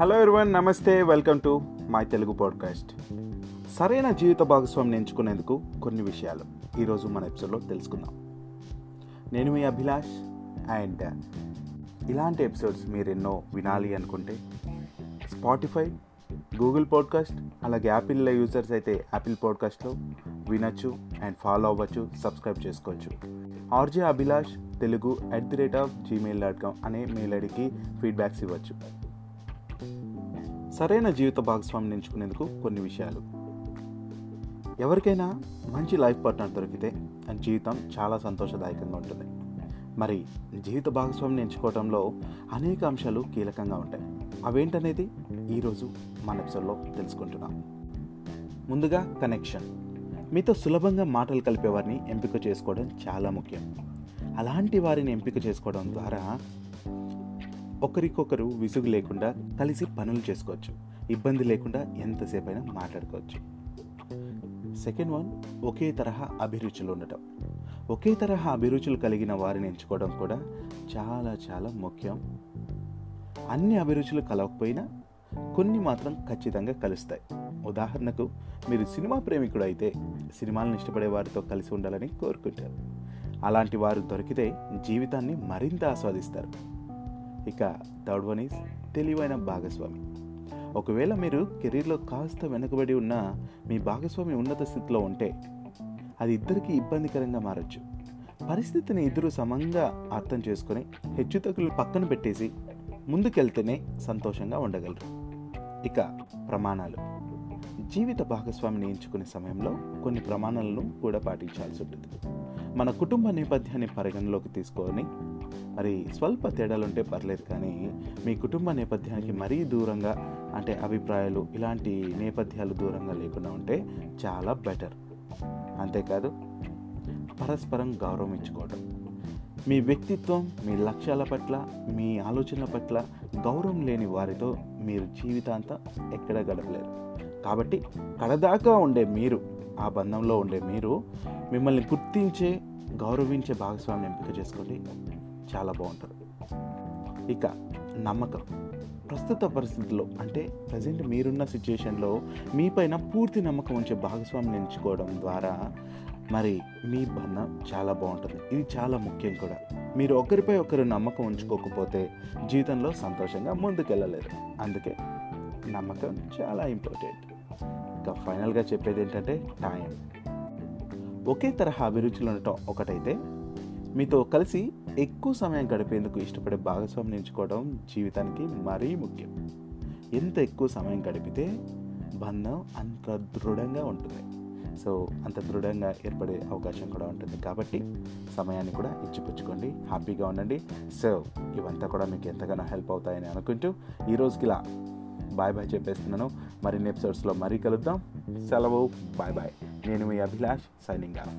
Hello everyone నమస్తే welcome to my Telugu podcast సరైన జీవిత భాగస్వామిని ఎంచుకునేందుకు కొన్ని విషయాలు ఈరోజు మన ఎపిసోడ్లో తెలుసుకుందాం. నేను మీ అభిలాష్ అండ్ ఇలాంటి ఎపిసోడ్స్ మీరు ఎన్నో వినాలి అనుకుంటే స్పాటిఫై గూగుల్ పాడ్కాస్ట్ అలాగే యాపిల్ యూజర్స్ అయితే యాపిల్ పాడ్కాస్ట్లో వినొచ్చు అండ్ ఫాలో అవ్వచ్చు సబ్స్క్రైబ్ చేసుకోవచ్చు. RJ Abhilash Telugu at the rate of Gmail dot com అనే మెయిల్ ఐడికి ఫీడ్బ్యాక్స్ ఇవ్వచ్చు. సరైన జీవిత భాగస్వామిని ఎంచుకునేందుకు కొన్ని విషయాలు. ఎవరికైనా మంచి లైఫ్ పార్ట్నర్ దొరికితే జీవితం చాలా సంతోషదాయకంగా ఉంటుంది. మరి జీవిత భాగస్వామిని ఎంచుకోవడంలో అనేక అంశాలు కీలకంగా ఉంటాయి. అవేంటనేది ఈరోజు మన ఎపిసోడ్లో తెలుసుకుంటున్నాం. ముందుగా కనెక్షన్. మీతో సులభంగా మాటలు కలిపేవారిని ఎంపిక చేసుకోవడం చాలా ముఖ్యం. అలాంటి వారిని ఎంపిక చేసుకోవడం ద్వారా ఒకరికొకరు విసుగు లేకుండా కలిసి పనులు చేసుకోవచ్చు. ఇబ్బంది లేకుండా ఎంతసేపు అయినా మాట్లాడుకోవచ్చు. సెకండ్ వన్ ఒకే తరహా అభిరుచులు ఉండటం. ఒకే తరహా అభిరుచులు కలిగిన వారిని ఎంచుకోవడం కూడా చాలా చాలా ముఖ్యం. అన్ని అభిరుచులు కలవకపోయినా కొన్ని మాత్రం ఖచ్చితంగా కలుస్తాయి. ఉదాహరణకు మీరు సినిమా ప్రేమికుడు అయితే సినిమాలను ఇష్టపడే వారితో కలిసి ఉండాలని కోరుకుంటారు. అలాంటి వారు దొరికితే జీవితాన్ని మరింత ఆస్వాదిస్తారు. ఇక థర్డ్ వన్ ఈజ్ తెలివైన భాగస్వామి. ఒకవేళ మీరు కెరీర్లో కాస్త వెనుకబడి ఉన్న మీ భాగస్వామి ఉన్నత స్థితిలో ఉంటే అది ఇద్దరికి ఇబ్బందికరంగా మారచ్చు. పరిస్థితిని ఇద్దరు సమంగా అర్థం చేసుకొని హెచ్చుతగ్గులు పక్కన పెట్టేసి ముందుకెళ్తేనే సంతోషంగా ఉండగలరు. ఇక ప్రమాణాలు. జీవిత భాగస్వామిని ఎంచుకునే సమయంలో కొన్ని ప్రమాణాలను కూడా పాటించాల్సి ఉంటుంది. మన కుటుంబ నేపథ్యాన్ని పరిగణలోకి తీసుకొని మరి స్వల్ప తేడాలుంటే పర్లేదు కానీ మీ కుటుంబ నేపథ్యానికి మరీ దూరంగా అంటే అభిప్రాయాలు ఇలాంటి నేపథ్యాలు దూరంగా లేకుండా ఉంటే చాలా బెటర్. అంతేకాదు పరస్పరం గౌరవం ఇచ్చుకోవడం మీ వ్యక్తిత్వం మీ లక్ష్యాల పట్ల మీ ఆలోచనల పట్ల గౌరవం లేని వారితో మీరు జీవితాంతం ఎక్కడ గడపలేరు. కాబట్టి కడదాకా ఉండే మీరు ఆ బంధంలో ఉండే మీరు మిమ్మల్ని గుర్తించే గౌరవించే భాగస్వామిని ఎంపిక చేసుకోండి. చాలా బాగుంటుంది. ఇక నమ్మకం. ప్రస్తుత పరిస్థితుల్లో అంటే ప్రజెంట్ మీరున్న సిచ్యుయేషన్లో మీపైన పూర్తి నమ్మకం ఉంచే భాగస్వామిని ఎంచుకోవడం ద్వారా మరి మీ బంధం చాలా బాగుంటుంది. ఇది చాలా ముఖ్యం కూడా. మీరు ఒకరిపై ఒకరు నమ్మకం ఉంచుకోకపోతే జీవితంలో సంతోషంగా ముందుకెళ్ళలేరు. అందుకే నమ్మకం చాలా ఇంపార్టెంట్ ఇంకా ఫైనల్గా చెప్పేది ఏంటంటే టైం ఒకే తరహా అభిరుచులు ఉండటం ఒకటైతే మీతో కలిసి ఎక్కువ సమయం గడిపేందుకు ఇష్టపడే భాగస్వామిని ఎంచుకోవడం జీవితానికి మరీ ముఖ్యం. ఎంత ఎక్కువ సమయం గడిపితే బంధం అంత దృఢంగా ఉంటుంది. సో అంత దృఢంగా ఏర్పడే అవకాశం కూడా ఉంటుంది. కాబట్టి సమయాన్ని కూడా ఇచ్చిపుచ్చుకోండి. హ్యాపీగా ఉండండి. సో ఇవంతా కూడా మీకు ఎంతగానో హెల్ప్ అవుతాయని అనుకుంటూ ఈ రోజుకి ఇలా బాయ్ బాయ్ చెప్పేస్తున్నాను. మరిన్ని ఎపిసోడ్స్లో మరీ కలుద్దాం. సెలవు. బాయ్ బాయ్ నేను మీ అభిలాష్ సైనింగ్ ఆఫ్